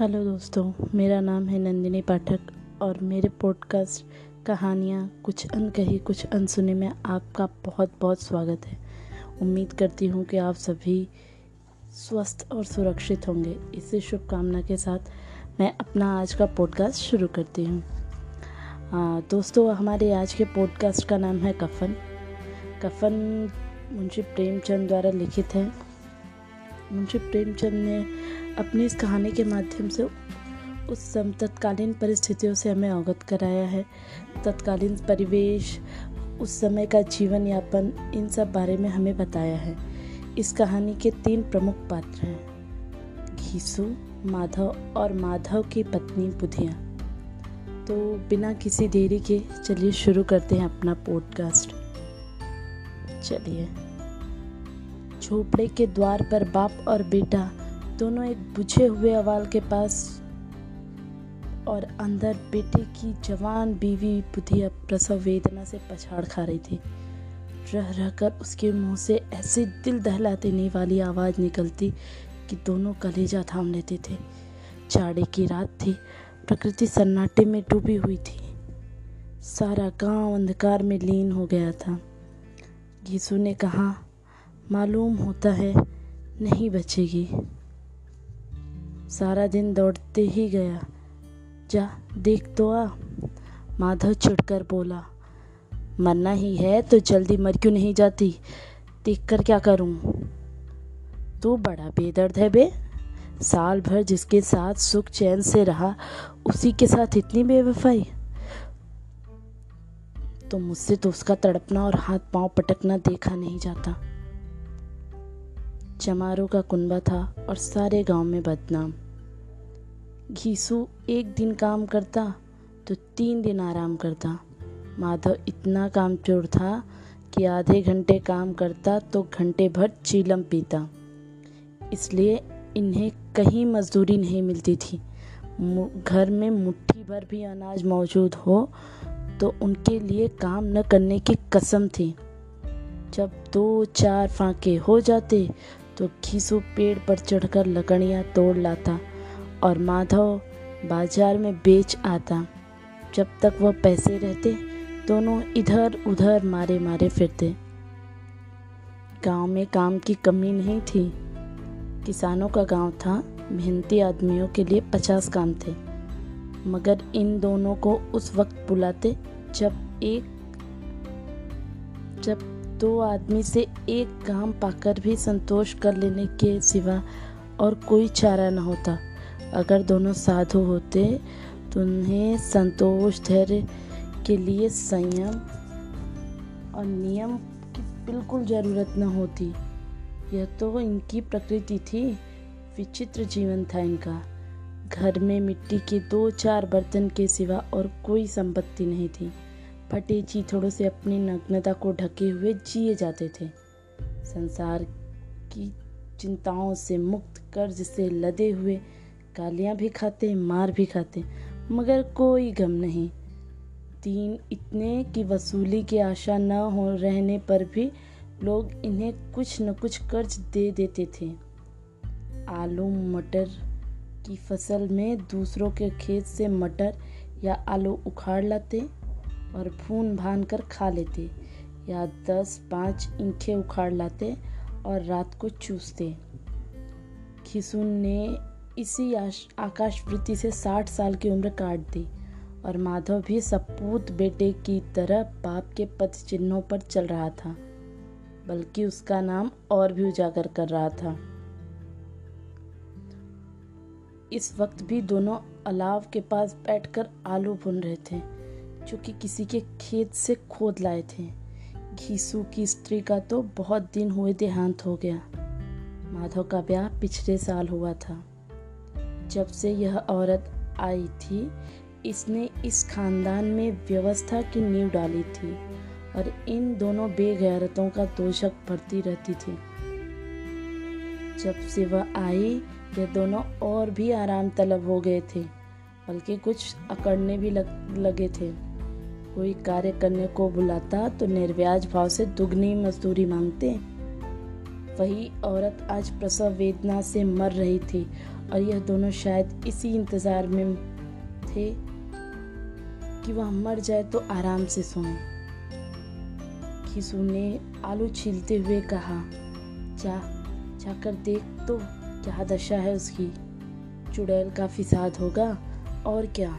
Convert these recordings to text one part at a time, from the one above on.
Hello दोस्तों, मेरा नाम है नंदिनी पाठक और मेरे पॉडकास्ट कहानियाँ कुछ अनकही, कुछ अनसुने में आपका बहुत बहुत स्वागत है। उम्मीद करती हूँ कि आप सभी स्वस्थ और सुरक्षित होंगे। इसी शुभकामना के साथ मैं अपना आज का पॉडकास्ट शुरू करती हूँ। दोस्तों, हमारे आज के पॉडकास्ट का नाम है कफन। कफन मुंशी प्रेमचंद द्वारा लिखित है। मुंशी प्रेमचंद ने अपनी इस कहानी के माध्यम से उस तत्कालीन परिस्थितियों से हमें अवगत कराया है। तत्कालीन परिवेश, उस समय का जीवन यापन, इन सब बारे में हमें बताया है। इस कहानी के तीन प्रमुख पात्र हैं। घीसू, माधव और माधव की पत्नी बुधिया। तो बिना किसी देरी के चलिए शुरू करते हैं अपना पॉडकास्ट चलिए। झोपड़े के द्वार पर बाप और बेटा दोनों एक बुझे हुए अवाल के पास और अंदर बेटे की जवान बीवी बुधिया प्रसव वेदना से पछाड़ खा रही थी। रह रहकर उसके मुँह से ऐसी दिल दहला देने वाली आवाज़ निकलती कि दोनों कलेजा थाम लेते थे। चाड़े की रात थी, प्रकृति सन्नाटे में डूबी हुई थी। सारा गाँव अंधकार में लीन हो गया था। घीसू ने कहा, मालूम होता है, नहीं बचेगी। सारा दिन दौड़ते ही गया। जा, देख तो आ, माधव चिढ़कर बोला। मरना ही है तो जल्दी मर क्यों नहीं जाती? देख कर क्या करूँ? तू बड़ा बेदर्द है बे। साल भर जिसके साथ सुख चैन से रहा, उसी के साथ इतनी बेवफाई। तो मुझसे तो उसका तड़पना और हाथ पाँव पटकना देखा नहीं जाता। चमारों का कुनबा था और सारे गाँव में बदनाम। घीसू एक दिन काम करता तो तीन दिन आराम करता। माधव इतना काम चोर था कि आधे घंटे काम करता तो घंटे भर चीलम पीता। इसलिए इन्हें कहीं मजदूरी नहीं मिलती थी। घर में मुट्ठी भर भी अनाज मौजूद हो तो उनके लिए काम न करने की कसम थी। जब दो चार फांके हो जाते तो घीसू पेड़ पर चढ़कर लकड़ियाँ तोड़ लाता और माधव बाज़ार में बेच आता। जब तक वह पैसे रहते, दोनों इधर उधर मारे मारे फिरते। गाँव में काम की कमी नहीं थी। किसानों का गाँव था, मेहनती आदमियों के लिए पचास काम थे। मगर इन दोनों को उस वक्त बुलाते जब एक, जब दो आदमी से एक काम पाकर भी संतोष कर लेने के सिवा और कोई चारा न होता। अगर दोनों साधु होते तो उन्हें संतोष, धैर्य के लिए संयम और नियम की बिल्कुल ज़रूरत न होती। यह तो इनकी प्रकृति थी, विचित्र जीवन था इनका। घर में मिट्टी के दो चार बर्तन के सिवा और कोई संपत्ति नहीं थी। फटे चीथड़ों से अपनी नग्नता को ढके हुए जिए जाते थे। संसार की चिंताओं से मुक्त कर्ज से लदे हुए गालियाँ भी खाते, मार भी खाते, मगर कोई गम नहीं। तीन इतने की वसूली की आशा न हो रहने पर भी लोग इन्हें कुछ न कुछ कर्ज दे देते थे। आलू मटर की फ़सल में दूसरों के खेत से मटर या आलू उखाड़ लाते और भून भान कर खा लेते या दस पाँच इंखे उखाड़ लाते और रात को चूसते। खिसुन ने इसी आकाशवृत्ति से साठ साल की उम्र काट दी और माधव भी सपूत बेटे की तरह बाप के पद चिन्हों पर चल रहा था, बल्कि उसका नाम और भी उजागर कर रहा था। इस वक्त भी दोनों अलाव के पास बैठकर आलू भुन रहे थे। जो कि किसी के खेत से खोद लाए थे। घीसू की स्त्री का तो बहुत दिन हुए देहांत हो गया। माधव का ब्याह पिछले साल हुआ था। जब से यह औरत आई थी इसने इस खानदान में व्यवस्था की नींव डाली थी और इन दोनों बेगैरतों का दोषक भरती रहती थी। जब से वह आई ये दोनों और भी आराम तलब हो गए थे बल्कि कुछ अकड़ने भी लग, लगे थे। कोई कार्य करने को बुलाता तो निर्व्याज भाव से दुगनी मजदूरी मांगते। वही औरत आज प्रसव वेदना से मर रही थी और यह दोनों शायद इसी इंतज़ार में थे कि वह मर जाए तो आराम से सोए। खिसू ने आलू छीलते हुए कहा, जा, जाकर देख तो क्या दशा है उसकी? चुड़ैल का फिसाद होगा और क्या?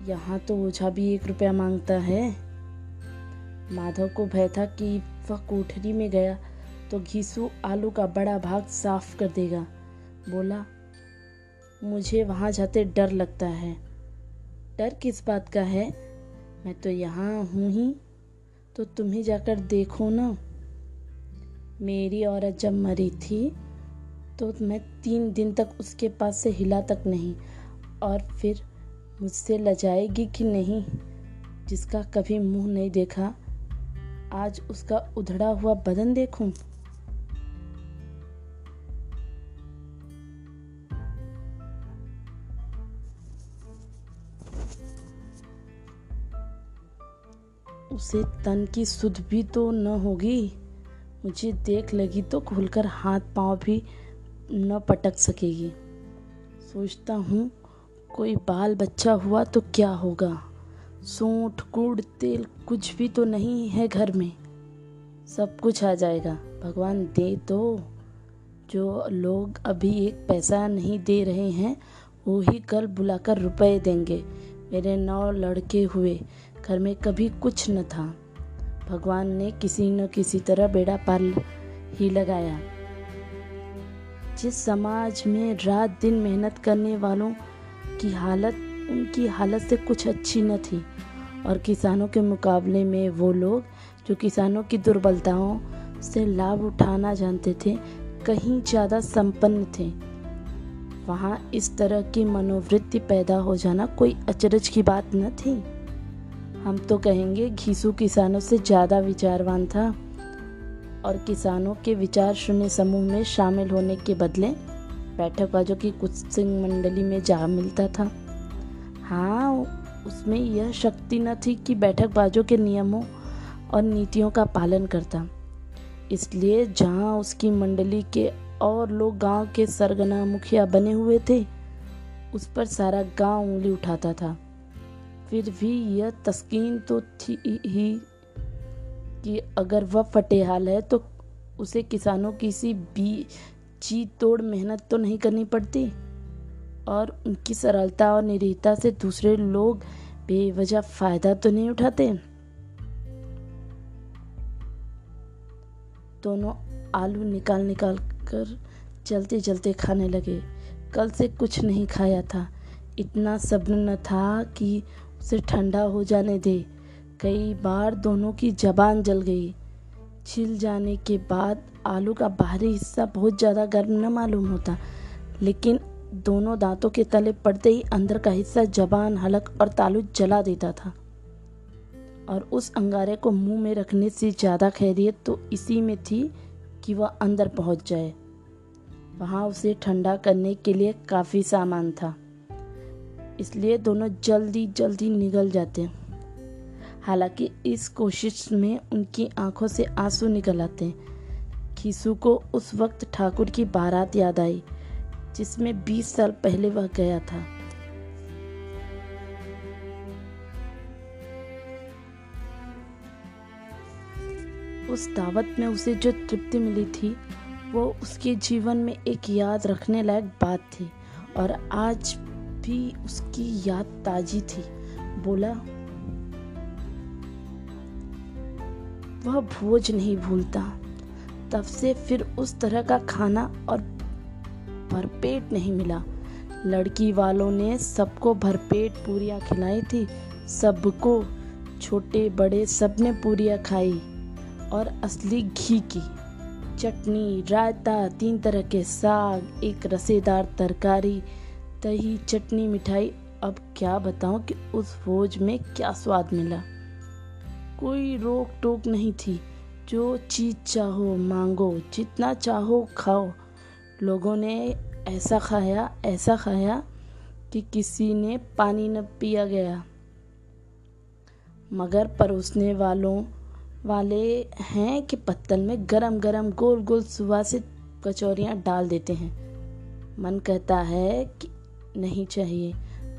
यहाँ तो ओझा भी एक रुपया माँगता है। माधव को भय था कि वह कोठरी में गया तो घीसू आलू का बड़ा भाग साफ़ कर देगा। बोला, मुझे वहाँ जाते डर लगता है। डर किस बात का है? मैं तो यहाँ हूँ ही तो तुम्हें जाकर देखो ना। मेरी औरत जब मरी थी तो मैं तीन दिन तक उसके पास से हिला तक नहीं, और फिर मुझसे लजाएगी कि नहीं, जिसका कभी मुँह नहीं देखा, आज उसका उधड़ा हुआ बदन देखूँ? उसे तन की सुध भी तो न होगी, मुझे देख लगी तो खुलकर हाथ पाँव भी न पटक सकेगी। सोचता हूँ कोई बाल बच्चा हुआ तो क्या होगा? सूट गुड़ तेल कुछ भी तो नहीं है घर में। सब कुछ आ जाएगा। भगवान दे तो जो लोग अभी एक पैसा नहीं दे रहे हैं, वो ही कल बुलाकर रुपए देंगे। मेरे नौ लड़के हुए। घर में कभी कुछ न था। भगवान ने किसी न किसी तरह बेड़ा पाल ही लगाया। जिस समाज में रात दिन मेहनत करने वालों की हालत, उनकी हालत से कुछ अच्छी न थी। और किसानों के मुकाबले में वो लोग, जो किसानों की दुर्बलताओं से लाभ उठाना जानते थे, कहीं ज़्यादा संपन्न थे। वहाँ इस तरह की मनोवृत्ति पैदा हो जाना कोई अचरज की बात न थी। हम तो कहेंगे घीसू किसानों से ज़्यादा विचारवान था और किसानों के विचार शून्य समूह में शामिल होने के बदले बैठकबाजों की कुछ सिंह मंडली में जा मिलता था। हाँ उसमें यह शक्ति न थी कि बैठक बाजों के नियमों और नीतियों का पालन करता। इसलिए जहाँ उसकी मंडली के और लोग गाँव के सरगना मुखिया बने हुए थे, उस पर सारा गाँव उंगली उठाता था। फिर भी यह तस्कीन तो थी ही कि अगर वह फटेहाल है तो उसे किसानों की सी बी ची तोड़ मेहनत तो नहीं करनी पड़ती। और उनकी सरलता और निरीता से दूसरे लोग बेवजह फ़ायदा तो नहीं उठाते। दोनों आलू निकाल निकाल कर चलते चलते खाने लगे। कल से कुछ नहीं खाया था। इतना सब्र न था कि उसे ठंडा हो जाने दे। कई बार दोनों की जबान जल गई। छिल जाने के बाद आलू का बाहरी हिस्सा बहुत ज़्यादा गर्म न मालूम होता, लेकिन दोनों दांतों के तले पड़ते ही अंदर का हिस्सा जबान, हलक और तालू जला देता था। और उस अंगारे को मुँह में रखने से ज़्यादा खैरियत तो इसी में थी कि वह अंदर पहुँच जाए। वहाँ उसे ठंडा करने के लिए काफ़ी सामान था। इसलिए दोनों जल्दी जल्दी निकल जाते। हालाँकि इस कोशिश में उनकी आँखों से आँसू निकल आते। हैं खीसू को उस वक्त ठाकुर की बारात याद आई, जिसमें 20 साल पहले वह गया था। उस दावत में उसे जो तृप्ति मिली थी, वो उसके जीवन में एक याद रखने लायक बात थी और आज भी उसकी याद ताजी थी। बोला, वह भोज नहीं भूलता। तब से फिर उस तरह का खाना और भरपेट नहीं मिला। लड़की वालों ने सबको भरपेट पूरियाँ खिलाई थी। सबको, छोटे, बड़े सबने पूरियाँ खाई और असली घी की। चटनी, रायता, तीन तरह के साग, एक रसेदार तरकारी दही चटनी मिठाई। अब क्या बताऊँ कि उस भोज में क्या स्वाद मिला। कोई रोक टोक नहीं थी। जो चीज़ चाहो, मांगो, जितना चाहो खाओ। लोगों ने ऐसा खाया ऐसा खाया कि किसी ने पानी न पिया गया। मगर परोसने वालों वाले हैं कि पत्तल में गरम गरम गोल गोल सुवासित कचौरियाँ डाल देते हैं। मन कहता है कि नहीं चाहिए।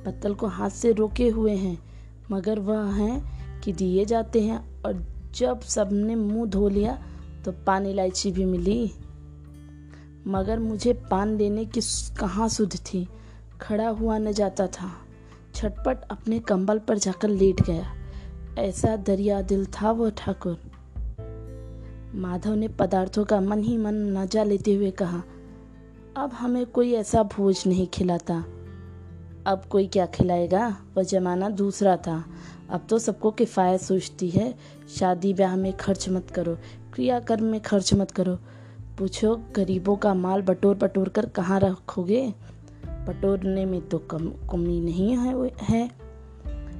पत्तल को हाथ से रोके हुए हैं, मगर वह हैं कि दिए जाते हैं और जब सबने मुँह धो लिया तो पान इलायची भी मिली। मगर मुझे पान लेने की कहाँ सुध थी? खड़ा हुआ न जाता था। छटपट अपने कंबल पर जाकर लेट गया। ऐसा दरिया दिल था वो ठाकुर। माधव ने पदार्थों का मन ही मन नजा लेते हुए कहा, अब हमें कोई ऐसा भोज नहीं खिलाता। अब कोई क्या खिलाएगा? वह जमाना दूसरा था। अब तो सबको किफ़ायत सोचती है। शादी, ब्याह में खर्च मत करो। क्रियाकर्म में खर्च मत करो। पूछो, गरीबों का माल बटोर बटोर कर कहाँ रखोगे? बटोरने में तो कम, कमी नहीं है है।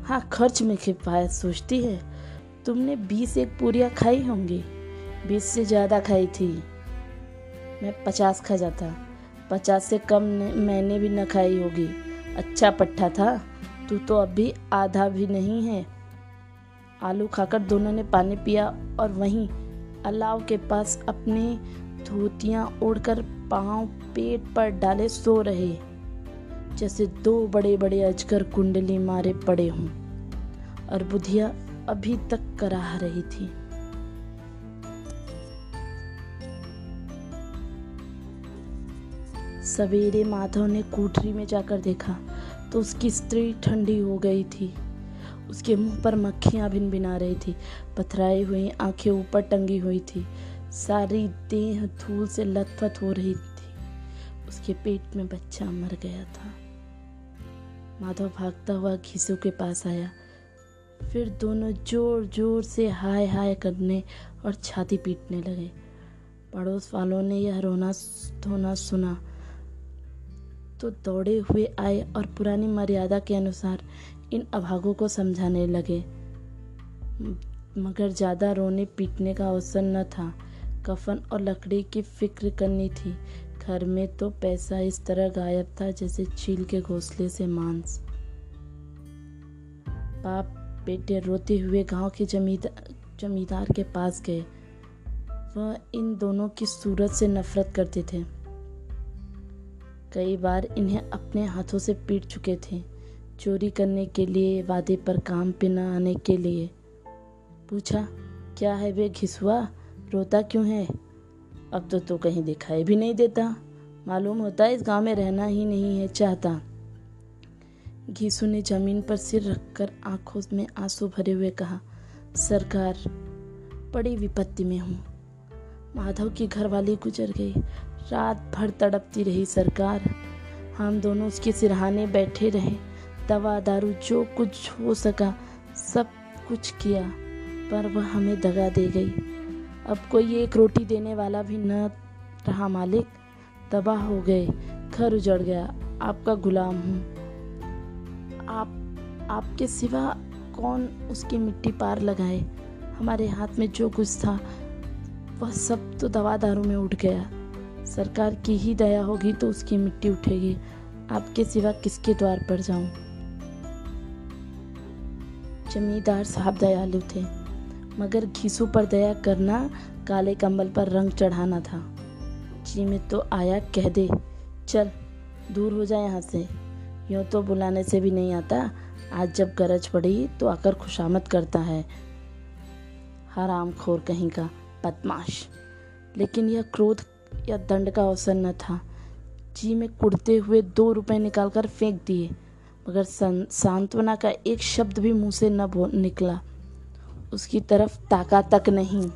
हाँ खर्च में किफ़ायत सोचती है। तुमने बीस एक पूरियाँ खाई होंगी। बीस से ज़्यादा खाई थी। मैं पचास खा जाता। पचास से कम मैंने भी न खाई होगी। अच्छा पट्टा था। तू तो अभी आधा भी नहीं है। आलू खाकर दोनों ने पानी पिया और वहीं अलाव के पास अपने धोतियाँ ओढ़कर पाँव पेट पर डाले सो रहे, जैसे दो बड़े बड़े अजगर कुंडली मारे पड़े हों। और बुधिया अभी तक कराह रही थी। सवेरे माधव ने कोठरी में जाकर देखा। तो उसकी स्त्री ठंडी हो गई थी। उसके मुँह पर मक्खियाँ भिन भिना रही थी। पथराई हुई आँखें ऊपर टंगी हुई थी। सारी देह धूल से लथपथ हो रही थी। उसके पेट में बच्चा मर गया था। माधव भागता हुआ घिसू के पास आया। फिर दोनों ज़ोर ज़ोर से हाय हाय करने और छाती पीटने लगे। पड़ोस वालों ने यह रोना, धोना सुना। तो दौड़े हुए आए और पुरानी मर्यादा के अनुसार इन अभागों को समझाने लगे। मगर ज़्यादा रोने पीटने का अवसर न था। कफन और लकड़ी की फ़िक्र करनी थी। घर में तो पैसा इस तरह गायब था जैसे चील के घोंसले से मांस। बाप बेटे रोते हुए गाँव के जमींदार जमींदार के पास गए। वह इन दोनों की सूरत से नफरत करते थे। कई बार इन्हें अपने हाथों से पीट चुके थे, चोरी करने के लिए, वादे पर काम पे न आने के लिए। पूछा, क्या है वे घिसुआ? रोता क्यों है? अब तो तू कहीं दिखाई भी नहीं देता। मालूम होता इस गाँव में रहना ही नहीं है चाहता। घीसू ने ज़मीन पर सिर रखकर आँखों में आँसू भरे हुए कहा, सरकार, बड़ी विपत्ति में हूँ। माधव की घरवाली गुजर गई। रात भर तड़पती रही सरकार। हम दोनों उसके सिरहाने बैठे रहे। दवा, दारू, जो कुछ हो सका, सब कुछ किया, पर वह हमें दगा दे गई। अब कोई एक रोटी देने वाला भी न रहा मालिक। तबाह हो गए, घर उजड़ गया। आपका गुलाम हूँ। आप, आपके सिवा कौन उसकी मिट्टी पार लगाए? हमारे हाथ में जो कुछ था, वह सब तो दवा दारू में उठ गया। सरकार की ही दया होगी तो उसकी मिट्टी उठेगी। आपके सिवा किसके द्वार पर जाऊँ? जमींदार साहब दयालु थे, मगर घीसू पर दया करना, काले कंबल पर रंग चढ़ाना था। जी में तो आया कह दे, चल, दूर हो जाए यहाँ से। यूँ तो बुलाने से भी नहीं आता, आज जब गरज पड़ी तो आकर खुशामद करता है। हराम खोर कहीं का, बदमाश। लेकिन यह क्रोध या दंड का अवसर न था। जी में कुड़ते हुए दो रुपए निकालकर फेंक दिए, मगर सांत्वना का एक शब्द भी मुँह से न निकला। उसकी तरफ़ ताका तक नहीं।